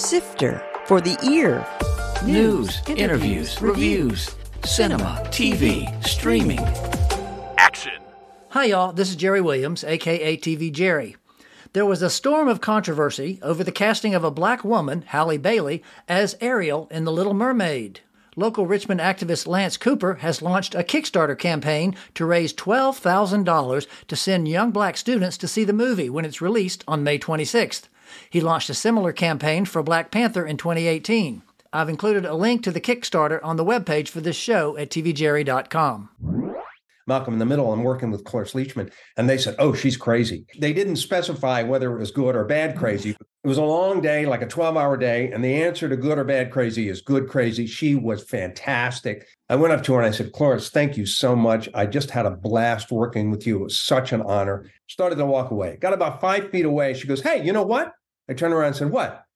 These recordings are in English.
Sifter for the ear. News, interviews, reviews, cinema, TV, streaming. Action. Hi, y'all. This is Jerry Williams, aka TV Jerry. There was a storm of controversy over the casting of a black woman, Halle Bailey, as Ariel in The Little Mermaid. Local Richmond activist Lance Cooper has launched a Kickstarter campaign to raise $12,000 to send young black students to see the movie when it's released on May 26th. He launched a similar campaign for Black Panther in 2018. I've included a link to the Kickstarter on the webpage for this show at tvjerry.com. Malcolm in the Middle, I'm working with Cloris Leachman, and they said, Oh, she's crazy. They didn't specify whether it was good or bad crazy. It was a long day, like a 12 hour day, and the answer to good or bad crazy is good crazy. She was fantastic. I went up to her and I said, Cloris, thank you so much. I just had a blast working with you. It was such an honor. Started to walk away. Got about five feet away. She goes, Hey, you know what? I turned around and said, What?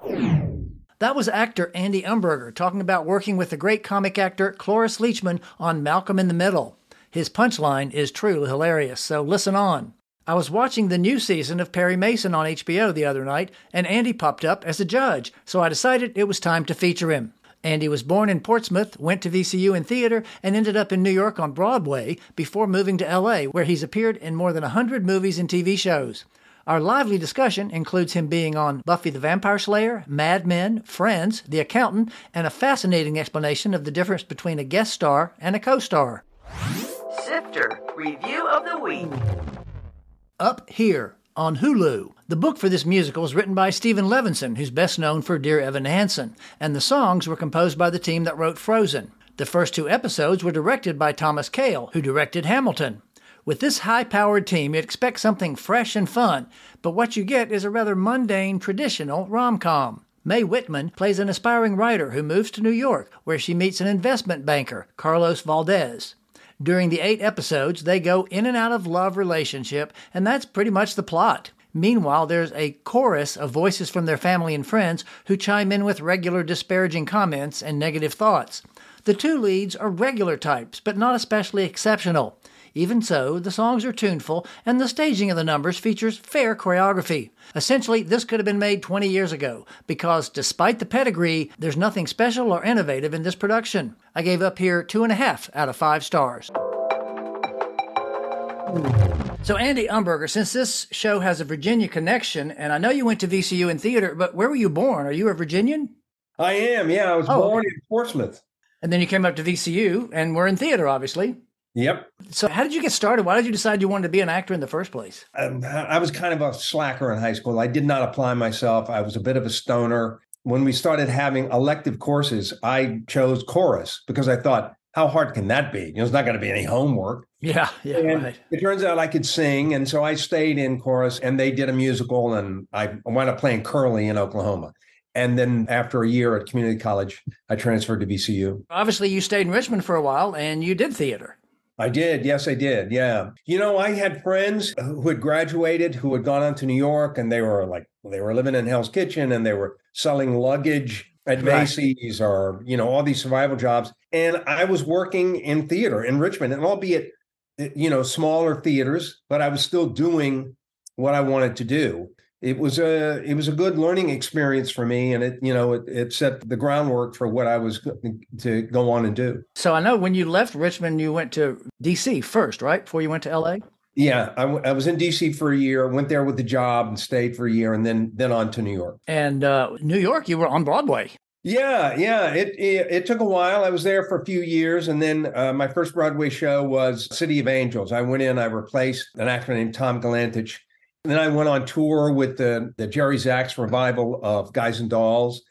That was actor Andy Umberger talking about working with the great comic actor Cloris Leachman on Malcolm in the Middle. His punchline is truly hilarious, so listen on. I was watching the new season of Perry Mason on HBO the other night, and Andy popped up as a judge, so I decided it was time to feature him. Andy was born in Portsmouth, went to VCU in theater, and ended up in New York on Broadway before moving to LA, where he's appeared in more than 100 movies and TV shows. Our lively discussion includes him being on Buffy the Vampire Slayer, Mad Men, Friends, The Accountant, and a fascinating explanation of the difference between a guest star and a co star. Sifter Review of the Week. Up Here on Hulu. The book for this musical was written by Steven Levenson, who's best known for Dear Evan Hansen, and the songs were composed by the team that wrote Frozen. The first two episodes were directed by Thomas Kail, who directed Hamilton. With this high powered team, you'd expect something fresh and fun, but what you get is a rather mundane, traditional rom com. Mae Whitman plays an aspiring writer who moves to New York, where she meets an investment banker, Carlos Valdes. During the eight episodes, they go in and out of love relationship, and that's pretty much the plot. Meanwhile, there's a chorus of voices from their family and friends who chime in with regular disparaging comments and negative thoughts. The two leads are regular types, but not especially exceptional. Even so, the songs are tuneful, and the staging of the numbers features fair choreography. Essentially, this could have been made 20 years ago, because despite the pedigree, there's nothing special or innovative in this production. I gave up here two and a half out of five stars. So, Andy Umberger, since this show has a Virginia connection, and I know you went to VCU in theater, but where were you born? Are you a Virginian? I am. Yeah, I was Oh, born okay. in Portsmouth. And then you came up to VCU, and we're in theater, obviously. Yep. So, how did you get started? Why did you decide you wanted to be an actor in the first place? Um, I was kind of a slacker in high school. I did not apply myself. I was a bit of a stoner. When we started having elective courses, I chose chorus because I thought, how hard can that be? You know, it's not going to be any homework. Yeah, yeah, And right. it turns out I could sing. And so I stayed in chorus and they did a musical and I wound up playing Curly in Oklahoma. And then after a year at community college, I transferred to VCU. Obviously, you stayed in Richmond for a while, and you did theater. I did. Yes, I did. Yeah. You know, I had friends who had graduated who had gone on to New York and they were like, they were living in Hell's Kitchen and they were selling luggage at Right. Macy's or, you know, all these survival jobs. And I was working in theater in Richmond and albeit, you know, smaller theaters, but I was still doing what I wanted to do. It was a it was a good learning experience for me, and it you know it, it set the groundwork for what I was to go on and do. So I know when you left Richmond, you went to D.C. first, right? Before you went to L.A. Yeah, I, w- I was in DC for a year, went there with the job and stayed for a year, and then then on to New York. And uh, New York, you were on Broadway. Yeah, yeah. It, it it took a while. I was there for a few years, and then uh, my first Broadway show was City of Angels. I went in, I replaced an actor named Tom Galantich. And then I went on tour with the the Jerry Zaks revival of Guys and Dolls,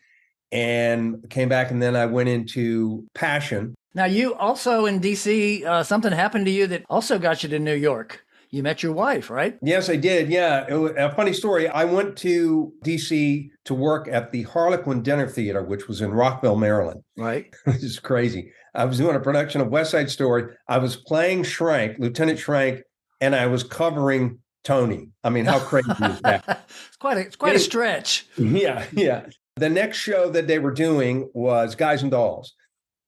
and came back, and then I went into Passion. Now, you also in D.C., uh, something happened to you that also got you to New York. You met your wife, right? Yes, I did. Yeah. A funny story. I went to DC to work at the Harlequin Dinner Theater, which was in Rockville, Maryland. Right. this is crazy. I was doing a production of West Side Story. I was playing Schrank, Lieutenant Schrank, and I was covering Tony. I mean, how crazy is that? it's quite a, it's quite a stretch. Yeah, yeah. The next show that they were doing was Guys and Dolls.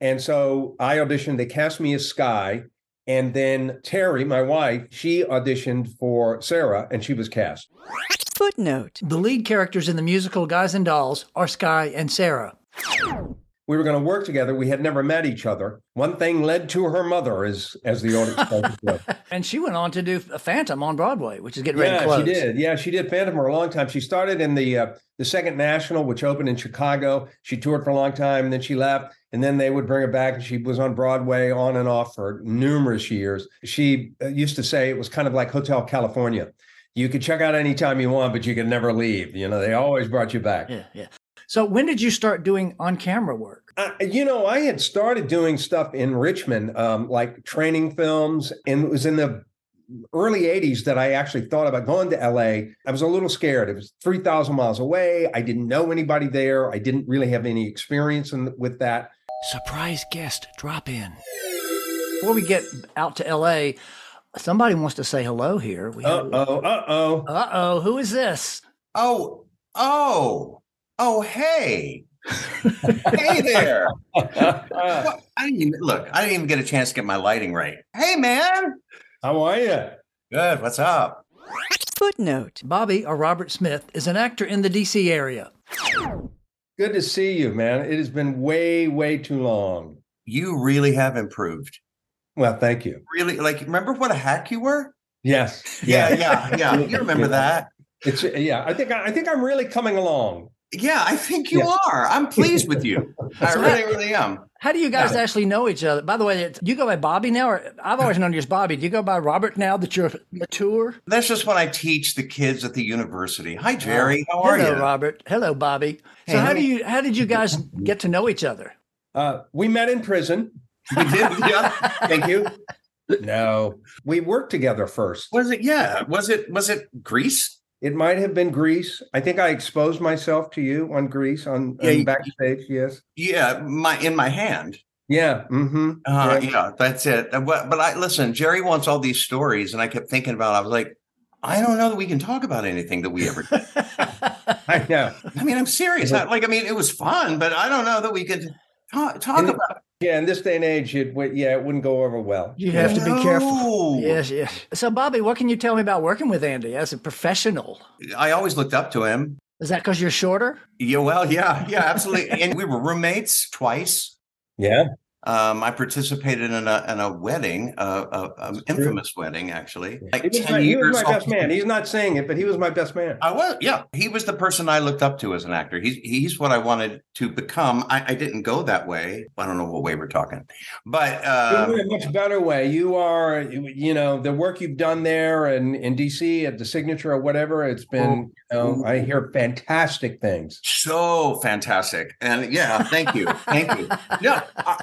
And so I auditioned. They cast me as Sky. And then Terry, my wife, she auditioned for Sarah and she was cast. Footnote The lead characters in the musical Guys and Dolls are Sky and Sarah. We were going to work together. We had never met each other. One thing led to her mother, as as the goes. And she went on to do Phantom on Broadway, which is getting ready to Yeah, close. she did. Yeah, she did Phantom for a long time. She started in the uh, the Second National, which opened in Chicago. She toured for a long time, and then she left. And then they would bring her back, and she was on Broadway on and off for numerous years. She uh, used to say it was kind of like Hotel California. You could check out anytime you want, but you could never leave. You know, they always brought you back. Yeah, yeah. So when did you start doing on camera work? Uh, you know, I had started doing stuff in Richmond, um, like training films, and it was in the early 80s that I actually thought about going to LA. I was a little scared. It was 3,000 miles away. I didn't know anybody there. I didn't really have any experience in, with that. Surprise guest drop in. Before we get out to LA, somebody wants to say hello here. Uh oh, uh oh. Uh oh, who is this? Oh, oh, oh, hey. hey there. What? I didn't even look, I didn't even get a chance to get my lighting right. Hey man. How are you? Good. What's up? Footnote Bobby or Robert Smith is an actor in the DC area. Good to see you, man. It has been way, way too long. You really have improved. Well, thank you. Really, like remember what a hack you were? Yes. Yeah, yeah, yeah. You remember that? It's yeah. I think I think I'm really coming along. Yeah, I think you Yeah. are. I'm pleased with you. I So really, really am. How do you guys actually know each other? By the way, it's- you go by Bobby now, or I've always known you as Bobby. Do you go by Robert now that you're mature? That's just when I teach the kids at the university. Hi, Jerry. How are Hello, you? Hello, Robert. Hello, Bobby. So Hey, how let do you how did you guys get to know each other? Uh, we met in prison. We did. Yeah. Thank you. No, we worked together first. Was it? Yeah. Was it? Was it Grease? It might have been Grease. I think I exposed myself to you on Grease on, Yeah, on backstage. Yes. Yeah, my in my hand. Yeah. Mm-hmm. Uh, yeah. yeah. that's it. Uh, But, but I listen. Jerry wants all these stories, and I kept thinking about. I was like, I don't know that we can talk about anything that we ever. did. I know. I mean, I'm serious. I, like, I mean, it was fun, but I don't know that we could talk, talk And it- about. Yeah. In this day and age, it would. Yeah, it wouldn't go over well. You have to be careful. Yes, yes. So, Bobby, what can you tell me about working with Andy as a professional? I always looked up to him. Is that because you're shorter? Yeah, well, yeah, yeah, absolutely. and we were roommates twice. Yeah. Um, I participated in a in a wedding, uh, uh, an infamous wedding, actually. Like He was, my, he was my best man. He's not saying it, but he was my best man. I was, yeah. He was the person I looked up to as an actor. He's he's what I wanted to become. I, I didn't go that way. I don't know what way we're talking, but um, in a much better way. You are, you know, the work you've done there and in DC at the signature or whatever. It's been, you know, I hear fantastic things. so fantastic. And yeah, thank you, thank you. Yeah. uh,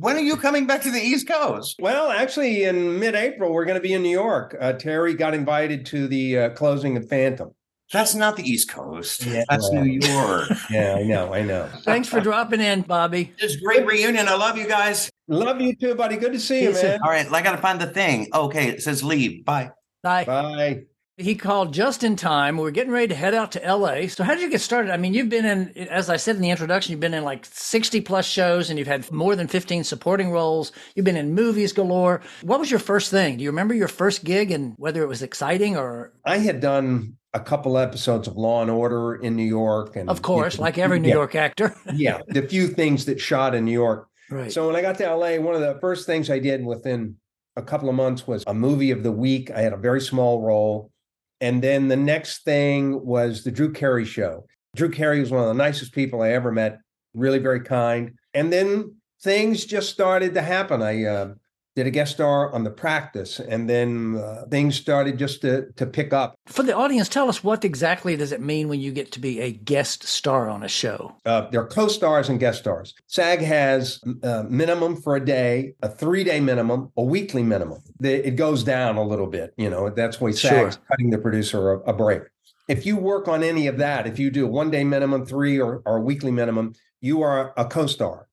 when are you coming back to the East Coast? Well, actually, in mid-April, we're going to be in New York. Uh, Terry got invited to the uh, closing of Phantom. That's not the East Coast. Yeah. That's New York. Yeah, I know, I know. Thanks for dropping in, Bobby. It's a great reunion. I love you guys. Love you too, buddy. Good to see you, See you man. All right, I got to find the thing. Okay, it says leave. Bye. Bye. Bye. He called just in time. We were getting ready to head out to LA. So, how did you get started? I mean, you've been in, as I said in the introduction, you've been in like 60 plus shows and you've had more than 15 supporting roles. You've been in movies galore. What was your first thing? Do you remember your first gig and whether it was exciting or, I had done a couple episodes of Law and Order in New York, and of course, like every New Yeah. York actor? yeah, the few things that shot in New York. right. So when I got to LA, one of the first things I did within a couple of months was a movie of the week. I had a very small role. And then the next thing was the Drew Carey show. Drew Carey was one of the nicest people I ever met, really very kind. And then things just started to happen. I uh, did a guest star on The Practice, and then uh, things started just to, to pick up. For the audience, tell us what exactly does it mean when you get to be a guest star on a show? Uh, they're co-stars and guest stars. SAG has a minimum for a day, a three-day minimum, a weekly minimum. The- It goes down a little bit. You know, that's why SAG's Sure. cutting the producer a, a break. If you work on any of that, if you do a one-day minimum, three or, or a weekly minimum, you are a co-star.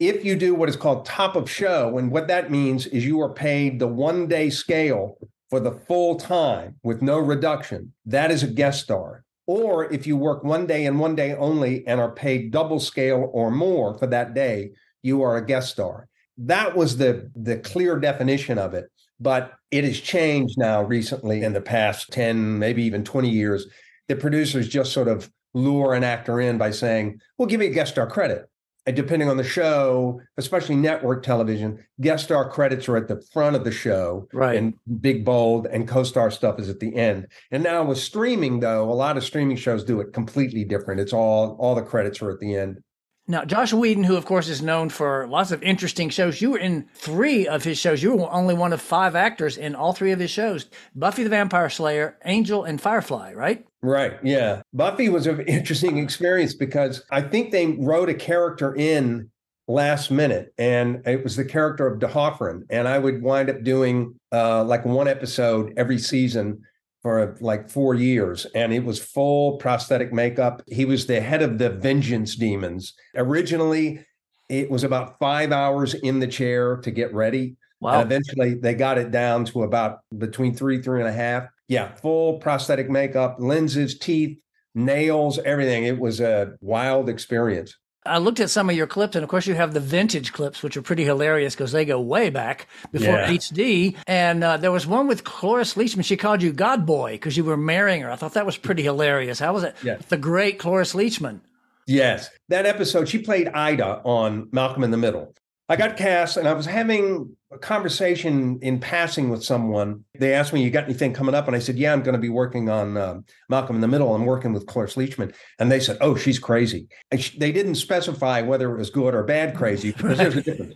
If you do what is called top of show, and what that means is you are paid the one-day scale for the full time with no reduction, that is a guest star. Or if you work one day and one day only and are paid double scale or more for that day, you are a guest star. that was the the clear definition of it. But it has changed now recently in the past 10, maybe even 20 years. The producers just sort of lure an actor in by saying, we'll give you a guest star credit. And depending on the show, especially network television, guest star credits are at the front of the show, Right. And big bold, and co-star stuff is at the end. And now with streaming, though, a lot of streaming shows do it completely different. It's all all the credits are at the end. Now, Joss Whedon, who of course is known for lots of interesting shows, you were in three of his shows. You were only one of five actors in all three of his shows Buffy the Vampire Slayer, Angel, and Firefly, right? Right. Yeah. Buffy was an interesting experience because I think they wrote a character in last minute and it was the character of D'Hoffryn. And I would wind up doing uh, like one episode every season for like four years. And it was full prosthetic makeup. He was the head of the Vengeance Demons. Originally, it was about five hours in the chair to get ready. Wow. And eventually they got it down to about between three, three and a half. Yeah, full prosthetic makeup, lenses, teeth, nails, everything. It was a wild experience. I looked at some of your clips, and of course, you have the vintage clips, which are pretty hilarious because they go way back before Yeah. HD. And uh, there was one with Cloris Leachman. She called you God Boy because you were marrying her. I thought that was pretty hilarious. How was it? Yeah. The great Cloris Leachman. Yes. That episode, she played Ida on Malcolm in the Middle. I got cast and I was having a conversation in passing with someone. They asked me, You got anything coming up? And I said, Yeah, I'm going to be working on um, Malcolm in the Middle. I'm working with Cloris Leachman. And they said, Oh, she's crazy. And sh- they didn't specify whether it was good or bad crazy difference.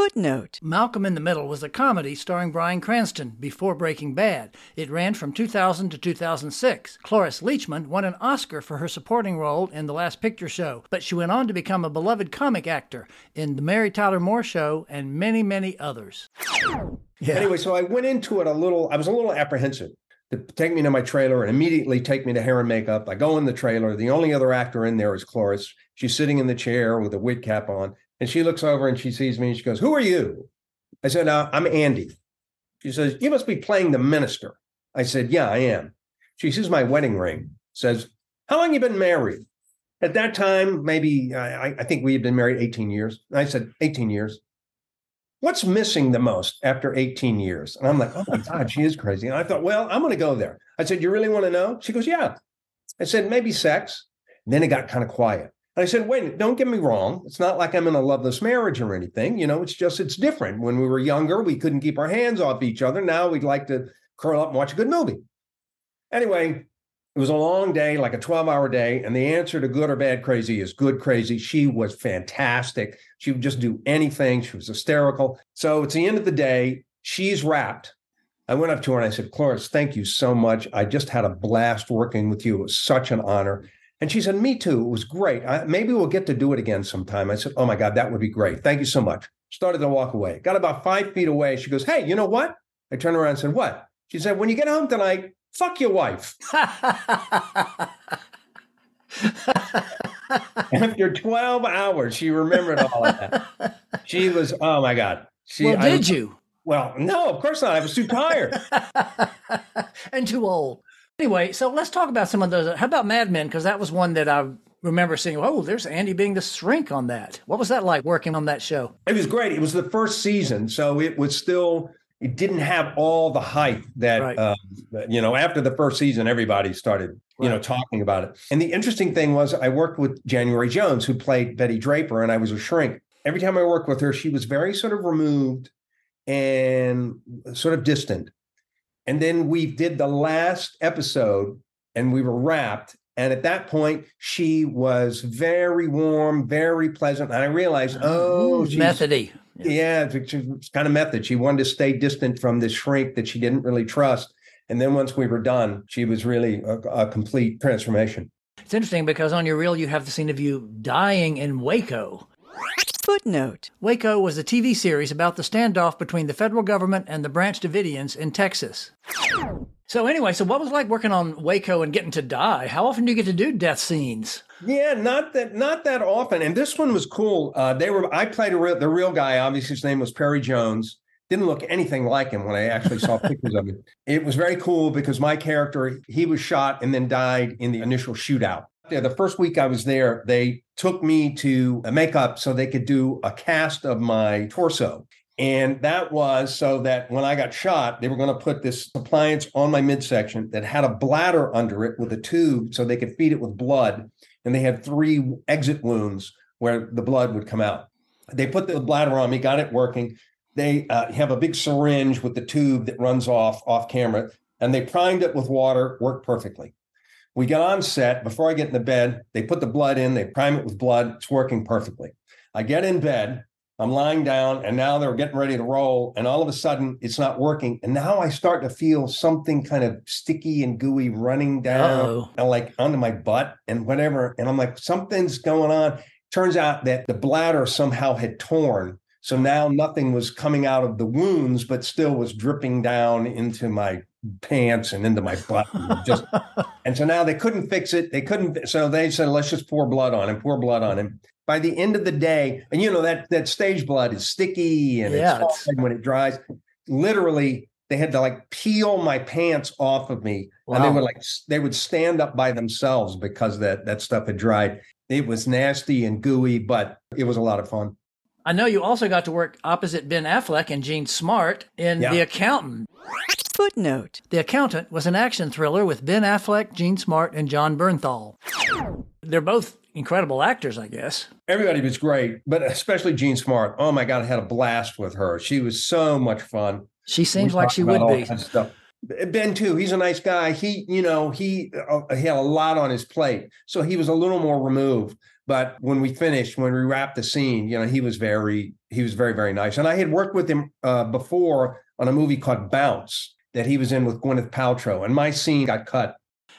Footnote. Malcolm in the Middle was a comedy starring Bryan Cranston before Breaking Bad. It ran from 2000 to 2006. Cloris Leachman won an Oscar for her supporting role in The Last Picture Show, but she went on to become a beloved comic actor in The Mary Tyler Moore Show and many, many others. Yeah. Anyway, so I went into it a little, I was a little apprehensive to take me to my trailer and immediately take me to hair and makeup. I go in the trailer. The only other actor in there is Cloris. She's sitting in the chair with a wig cap on. And she looks over and she sees me and she goes, Who are you? I said, uh, I'm Andy. She says, You must be playing the minister. I said, Yeah, I am. She sees my wedding ring, says, How long you been married? At that time, maybe I, I think we had been married 18 years. I said, 18 years what's missing the most after 18 years? And I'm like, oh my God, she is crazy. And I thought, well, I'm going to go there. I said, you really want to know? She goes, yeah. I said, maybe sex. And then it got kind of quiet. I said, wait, don't get me wrong. It's not like I'm in a loveless marriage or anything. You know, it's just, it's different. When we were younger, we couldn't keep our hands off each other. Now we'd like to curl up and watch a good movie. Anyway, it was a long day, like a 12 hour day. And the answer to good or bad crazy is good crazy. She was fantastic. She would just do anything. She was hysterical. So it's the end of the day. She's wrapped. I went up to her and I said, Cloris, thank you so much. I just had a blast working with you. It was such an honor. And she said, Me too. It was great. I, maybe we'll get to do it again sometime. I said, Oh my God, that would be great. Thank you so much. Started to walk away. Got about five feet away. She goes, Hey, you know what? I turned around and said, What? She said, When you get home tonight, fuck your wife. After 12 hours, she remembered all of that. She was, oh my God. She, well, I- did you? Well, no, of course not. I was too tired. and too old. Anyway, so let's talk about some of those. How about Mad Men? Because that was one that I remember seeing. Oh, there's Andy being the shrink on that. What was that like working on that show? It was great. It was the first season, so it was still. It didn't have all the hype that Right. uh, you know. After the first season, everybody started you know talking about it. And the interesting thing was, I worked with January Jones, who played Betty Draper, and I was a shrink. Every time I worked with her, she was very sort of removed and sort of distant. And then we did the last episode, and we were wrapped. And at that point, she was very warm, very pleasant. And I realized, ah, oh, she's, methody. yeah, it's- it's kind of method. She wanted to stay distant from this shrink that she didn't really trust. And then once we were done, she was really a, a complete transformation. It's interesting because on your reel you have the scene of you dying in Waco. Footnote. Waco was a TV series about the standoff between the federal government and the Branch Davidians in Texas. So anyway, so what was it like working on Waco and getting to die? How often do you get to do death scenes? Yeah, not that not that often. And this one was cool. Uh, they were I played a real the real guy. Obviously, his name was Perry Jones. Didn't look anything like him when I actually saw pictures of him. It was very cool because my character he was shot and then died in the initial shootout. Yeah, the first week I was there, they took me to a makeup so they could do a cast of my torso. And that was so that when I got shot, they were going to put this appliance on my midsection that had a bladder under it with a tube so they could feed it with blood. And they had three exit wounds where the blood would come out. They put the bladder on me, got it working. They uh, have a big syringe with the tube that runs off off camera, and they primed it with water, worked perfectly. We get on set. Before I get in the bed, they put the blood in, they prime it with blood. It's working perfectly. I get in bed, I'm lying down, and now they're getting ready to roll. And all of a sudden, it's not working. And now I start to feel something kind of sticky and gooey running down, and like onto my butt and whatever. And I'm like, something's going on. Turns out that the bladder somehow had torn. So now nothing was coming out of the wounds, but still was dripping down into my pants and into my butt. And just and so now they couldn't fix it. They couldn't. So they said, let's just pour blood on him, pour blood on him. By the end of the day, and you know that that stage blood is sticky and Yeah, it's hard when it dries. Literally, they had to like peel my pants off of me, and they Wow. would like they would stand up by themselves because that that stuff had dried. It was nasty and gooey, but it was a lot of fun. I know you also got to work opposite Ben Affleck and Jean Smart in Yeah. The Accountant. Footnote. The Accountant was an action thriller with Ben Affleck, Jean Smart, and Jon Bernthal. They're both incredible actors, I guess. Everybody was great, but especially Jean Smart. Oh my God, I had a blast with her. She was so much fun. She seems like she about would all be. kinds of stuff. Ben too. He's a nice guy. He, you know, he uh, he had a lot on his plate, so he was a little more removed. But when we finished, when we wrapped the scene, you know, he was very he was very very nice. And I had worked with him uh, before on a movie called Bounce that he was in with Gwyneth Paltrow, and my scene got cut.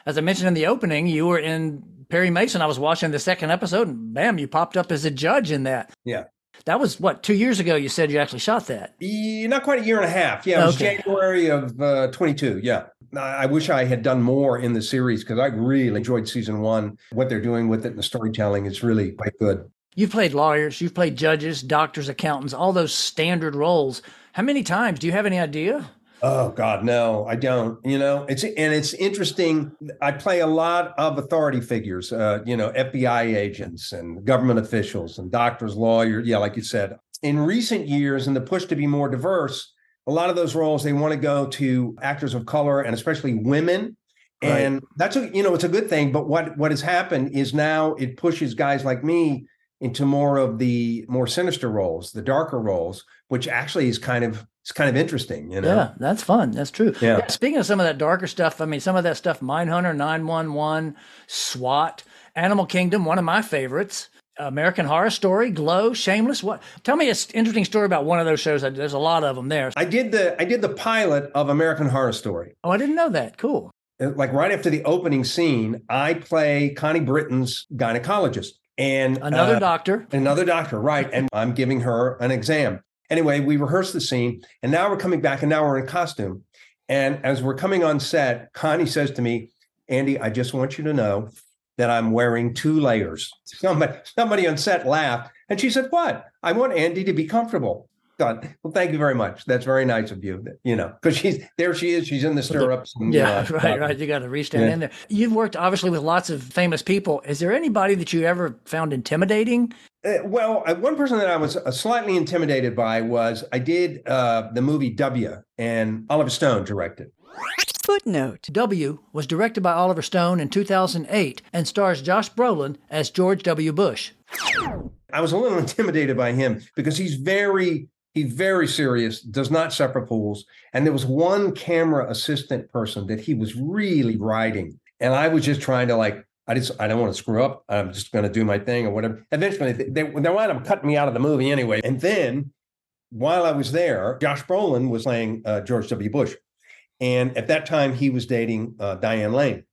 As I mentioned in the opening, you were in Perry Mason. I was watching the second episode, and bam, you popped up as a judge in that. Yeah. That was what two years ago. You said you actually shot that. Eh, Not quite a year and a half. Yeah, it was Okay. January of uh, 22. Yeah. I I wish I had done more in the series because I really enjoyed season one. What they're doing with it and the storytelling is really quite good. You've played lawyers, you've played judges, doctors, accountants, all those standard roles. How many times? Do you have any idea? Oh God, no, I don't. You know, it's and it's interesting. I play a lot of authority figures. Uh, you know, FBI agents and government officials and doctors, lawyers. Yeah, like you said. In recent years, in the push to be more diverse, a lot of those roles they want to go to actors of color and especially women. Right. And that's a you know it's a good thing. But what what has happened is now it pushes guys like me into more of the more sinister roles, the darker roles, which actually is kind of it's kind of interesting. You know. Yeah, that's fun. That's true. Yeah. Speaking of some of that darker stuff, I mean, some of that stuff, Mindhunter, 911, SWAT, Animal Kingdom, one of my favorites, American Horror Story, Glow, Shameless. What? Tell me an interesting story about one of those shows. There's a lot of them there. I did the I did the pilot of American Horror Story. Oh, I didn't know that. Cool. Uh, Like right after the opening scene, I play Connie Britton's gynecologist and Another uh, doctor. another doctor, right? And I'm giving her an exam. Anyway, we rehearsed the scene, and now we're coming back, and now we're in costume. And as we're coming on set, Connie says to me, "Andy, I just want you to know that I'm wearing two layers." Somebody, somebody on set laughed, and she said, "What? I want Andy to be comfortable." Thought, well, thank you very much. That's very nice of you. You know, because she's there. She is. She's in the stirrups. and, Yeah, uh, right, uh, right. You got to reach down Yeah. in there. You've worked obviously with lots of famous people. Is there anybody that you ever found intimidating? Uh, well, uh, one person that I was uh, slightly intimidated by was I did uh, the movie W, and Oliver Stone directed. Footnote. W was directed by Oliver Stone in 2008 and stars Josh Brolin as George W. Bush. I was a little intimidated by him because he's very he's very serious, does not suffer fools, and there was one camera assistant person that he was really riding, and I was just trying to like. I just I don't want to screw up. I'm just going to do my thing or whatever. Eventually, they they, they wound up cutting me out of the movie anyway. And then, while I was there, Josh Brolin was playing uh, George W. Bush, and at that time he was dating uh, Diane Lane,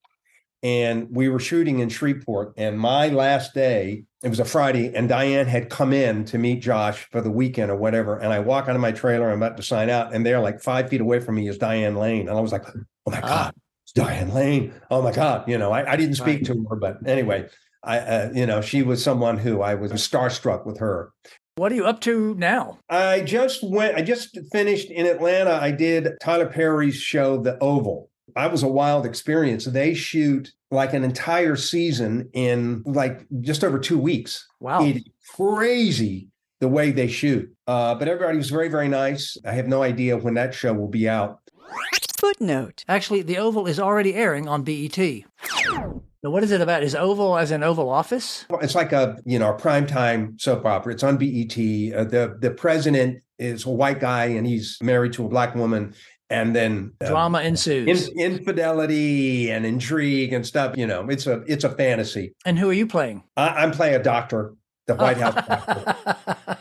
and we were shooting in Shreveport. And my last day, it was a Friday, and Diane had come in to meet Josh for the weekend or whatever. And I walk out of my trailer, I'm about to sign out, and they're like five feet away from me is Diane Lane, and I was like, oh my Ah. god, it's Diane Lane. Oh my god, you know, I, I didn't speak to her, but anyway. I, uh, you know, she was someone who I was starstruck with her. What are you up to now? I just went, I just finished in Atlanta. I did Tyler Perry's show, The Oval. I was a wild experience. They shoot like an entire season in like just over two weeks. Wow. It's crazy the way they shoot. Uh, but everybody was very, very nice. I have no idea when that show will be out. Footnote. Actually, The Oval is already airing on BET. Now, what is it about? Is Oval as an Oval Office? Well, It's like a you know a primetime soap opera. It's on BET. Uh, the the president is a white guy and he's married to a black woman, and then uh, Drama ensues. in, infidelity and intrigue and stuff. You know, it's a it's a fantasy. and who are you playing? I, I'm playing a doctor, the White House doctor.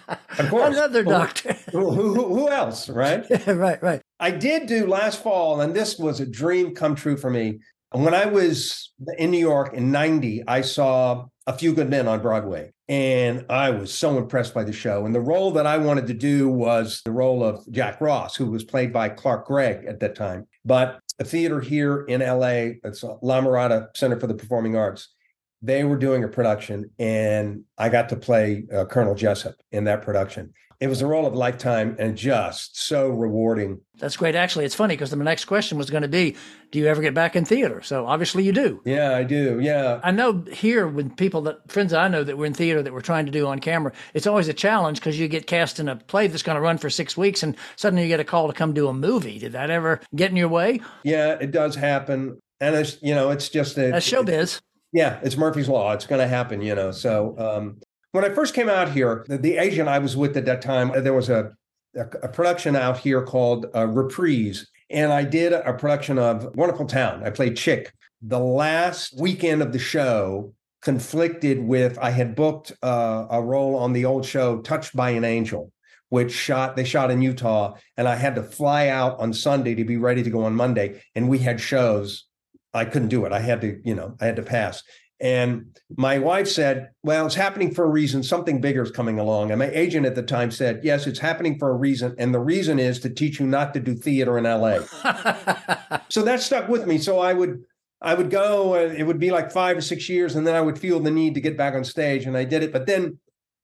Of course. Another doctor. who, who, who else, right? right, right. I did do last fall, and this was a dream come true for me. When I was in New York in 90, I saw A Few Good Men on Broadway, and I was so impressed by the show. And the role that I wanted to do was the role of Jack Ross, who was played by Clark Gregg at that time. But a theater here in LA, it's La Mirada Center for the Performing Arts, they were doing a production, and I got to play uh, Colonel Jessep in that production. It was a role of a lifetime and just so rewarding. That's great. Actually, it's funny because the next question was going to be Do you ever get back in theater? So obviously you do. Yeah, I do. Yeah. I know here with people that friends I know that were in theater that we're trying to do on camera, it's always a challenge because you get cast in a play that's going to run for six weeks and suddenly you get a call to come do a movie. Did that ever get in your way? Yeah, it does happen. And it's, you know, it's just a, That's showbiz. Yeah, it's Murphy's Law. It's going to happen, you know. So um, when I first came out here, the, the agent I was with at that time, there was a, a, a production out here called uh, Reprise. And I did a production of Wonderful Town. I played Chick. The last weekend of the show conflicted with, I had booked uh, a role on the old show, Touched by an Angel. Which shot they shot in Utah, and I had to fly out on Sunday to be ready to go on Monday. And we had shows I couldn't do it. I had to, you know, I had to pass. And my wife said, Well, it's happening for a reason. Something bigger is coming along. And my agent at the time said, Yes, it's happening for a reason. And the reason is to teach you not to do theater in LA. so that stuck with me. So I would, I would go, it would be like five or six years, and then I would feel the need to get back on stage. And I did it. But then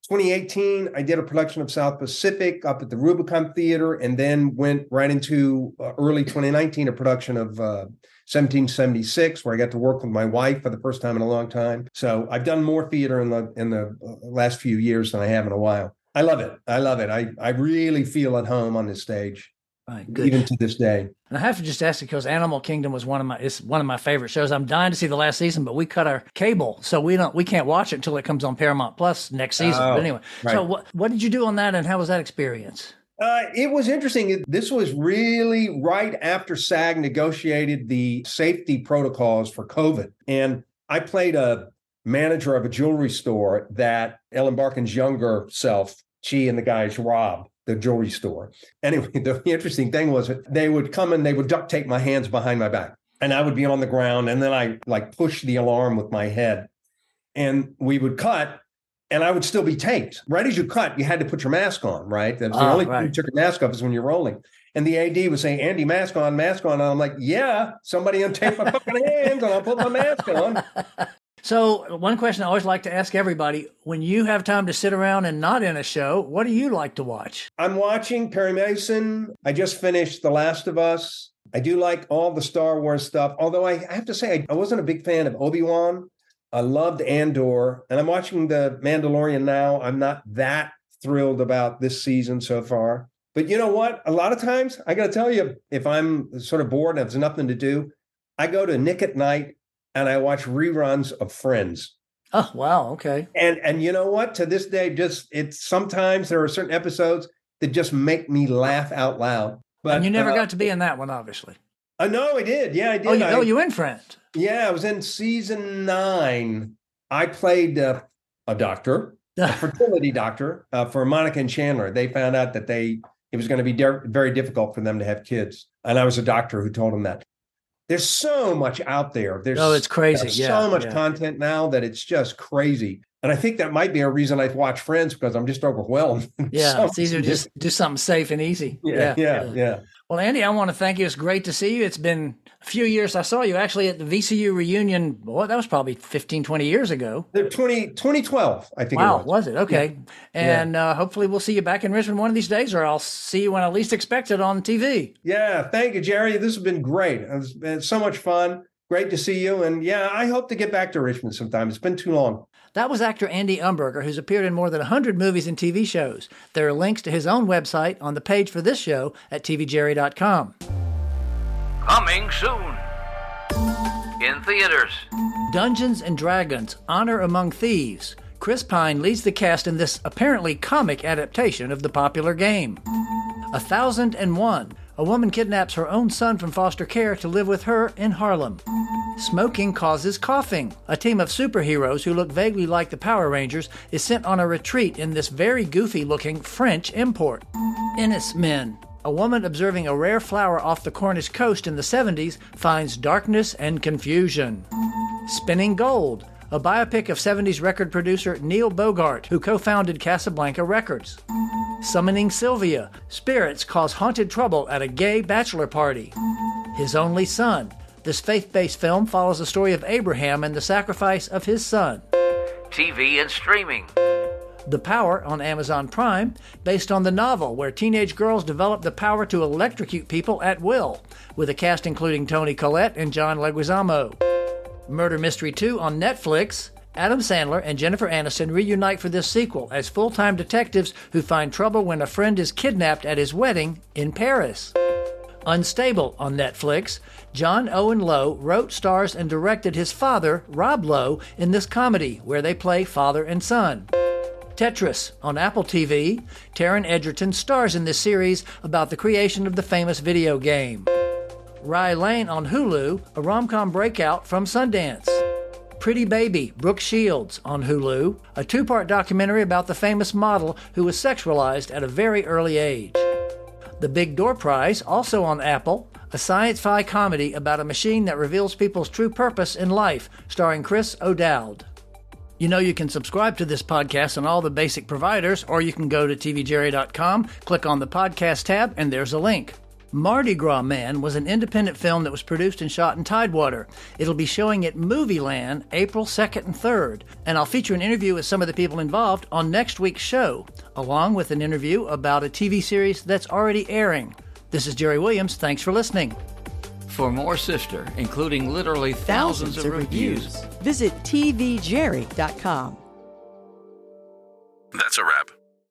2018, I did a production of South Pacific up at the Rubicon Theater, and then went right into uh, early 2019, a production of uh, 1776, where I got to work with my wife for the first time in a long time. So I've done more theater in the in the uh, last few years than I have in a while. I love it. I love it. I I really feel at home on this stage, right, good. even to this day. And I have to just ask because Animal Kingdom was one of my it's one of my favorite shows. I'm dying to see the last season, but we cut our cable, so we don't we can't watch it until it comes on Paramount Plus next season. Oh, but anyway, so what what did you do on that, and how was that experience? Uh, it was interesting. This was really right after SAG negotiated the safety protocols for COVID. And I played a manager of a jewelry store that Ellen Barkin's younger self, she and the guys robbed the jewelry store. Anyway, the interesting thing was they would come and they would duct tape my hands behind my back. And I would be on the ground and then I like push the alarm with my head. And we would cut and I would still be taped. Right as you cut, you had to put your mask on, right? That's the Ah, only time right. you took your mask off is when you're rolling. And the AD was saying, Andy, mask on, mask on. And I'm like, yeah, somebody untaped my fucking hands and I'll put my mask on. So one question I always like to ask everybody: When you have time to sit around and not in a show, what do you like to watch? I'm watching Perry Mason. I just finished The Last of Us. I do like all the Star Wars stuff, although I have to say, I, I wasn't a big fan of Obi Wan. I loved Andor, and I'm watching The Mandalorian now. I'm not that thrilled about this season so far. But you know what? A lot of times, I got to tell you, if I'm sort of bored and there's nothing to do, I go to Nick at Night and I watch reruns of Friends. Oh wow, okay. And and you know what? To this day, just it's sometimes there are certain episodes that just make me laugh out loud. But and you never uh, got to be in that one, obviously. I know I did. Yeah, I did. Oh, you, I, oh, you in Friends? yeah, I was in season nine. I played uh, a doctor, a fertility doctor uh, for Monica and Chandler. They found out that they it was going to be de- very difficult for them to have kids, and I was a doctor who told them that. There's so much out there. There's oh, it's crazy. Yeah, so much yeah. content now that it's just crazy. And I think that might be a reason I watch Friends because I'm just overwhelmed. Yeah, So it's easier to just do something safe and easy. yeah, yeah, yeah. Well, Andy, I want to thank you. It's great to see you. It's been a few years. I saw you actually at the VCU reunion. Boy, that was probably 15, 20 years ago. The 20, 2012, I think Wow, it was. was it? Okay. And Uh, hopefully we'll see you back in Richmond one of these days, or I'll see you when I least expect it on TV. Yeah, thank you, Jerry. This has been great. It's been so much fun. Great to see you. And yeah, I hope to get back to Richmond sometime. It's been too long. That was actor Andy Umberger, who's appeared in more than 100 movies and TV shows. There are links to his own website on the page for this show at tvjerry.com. Coming soon. In theaters. Dungeons and Dragons Honor Among Thieves. Chris Pine leads the cast in this apparently comic adaptation of the popular game. A Thousand and One. A woman kidnaps her own son from foster care to live with her in Harlem. Smoking causes coughing. A team of superheroes who look vaguely like the Power Rangers is sent on a retreat in this very goofy looking French import. Enys Men. A woman observing a rare flower off the Cornish coast in the 70s finds darkness and confusion. Spinning Gold. A biopic of 70s record producer Neil Bogart, who co founded Casablanca Records. Summoning Sylvia. Spirits cause haunted trouble at a gay bachelor party. His Only Son. This faith based film follows the story of Abraham and the sacrifice of his son. TV and streaming. The Power on Amazon Prime, based on the novel where teenage girls develop the power to electrocute people at will, with a cast including Toni Collette and John Leguizamo. Murder Mystery 2 on Netflix. Adam Sandler and Jennifer Aniston reunite for this sequel as full time detectives who find trouble when a friend is kidnapped at his wedding in Paris. Unstable on Netflix. John Owen Lowe wrote, stars, and directed his father, Rob Lowe, in this comedy where they play father and son. Tetris on Apple TV. Taron Egerton stars in this series about the creation of the famous video game. Rye Lane on Hulu, a rom com breakout from Sundance. Pretty Baby, Brooke Shields on Hulu, a two part documentary about the famous model who was sexualized at a very early age. The Big Door Prize, also on Apple, a science fi comedy about a machine that reveals people's true purpose in life, starring Chris O'Dowd. You know you can subscribe to this podcast on all the basic providers, or you can go to tvjerry.com, click on the podcast tab, and there's a link. Mardi Gras Man was an independent film that was produced and shot in Tidewater. It'll be showing at Movieland April 2nd and 3rd, and I'll feature an interview with some of the people involved on next week's show, along with an interview about a TV series that's already airing. This is Jerry Williams. Thanks for listening. For more Sifter, including literally thousands, thousands of, of reviews, reviews, visit tvjerry.com. That's a wrap.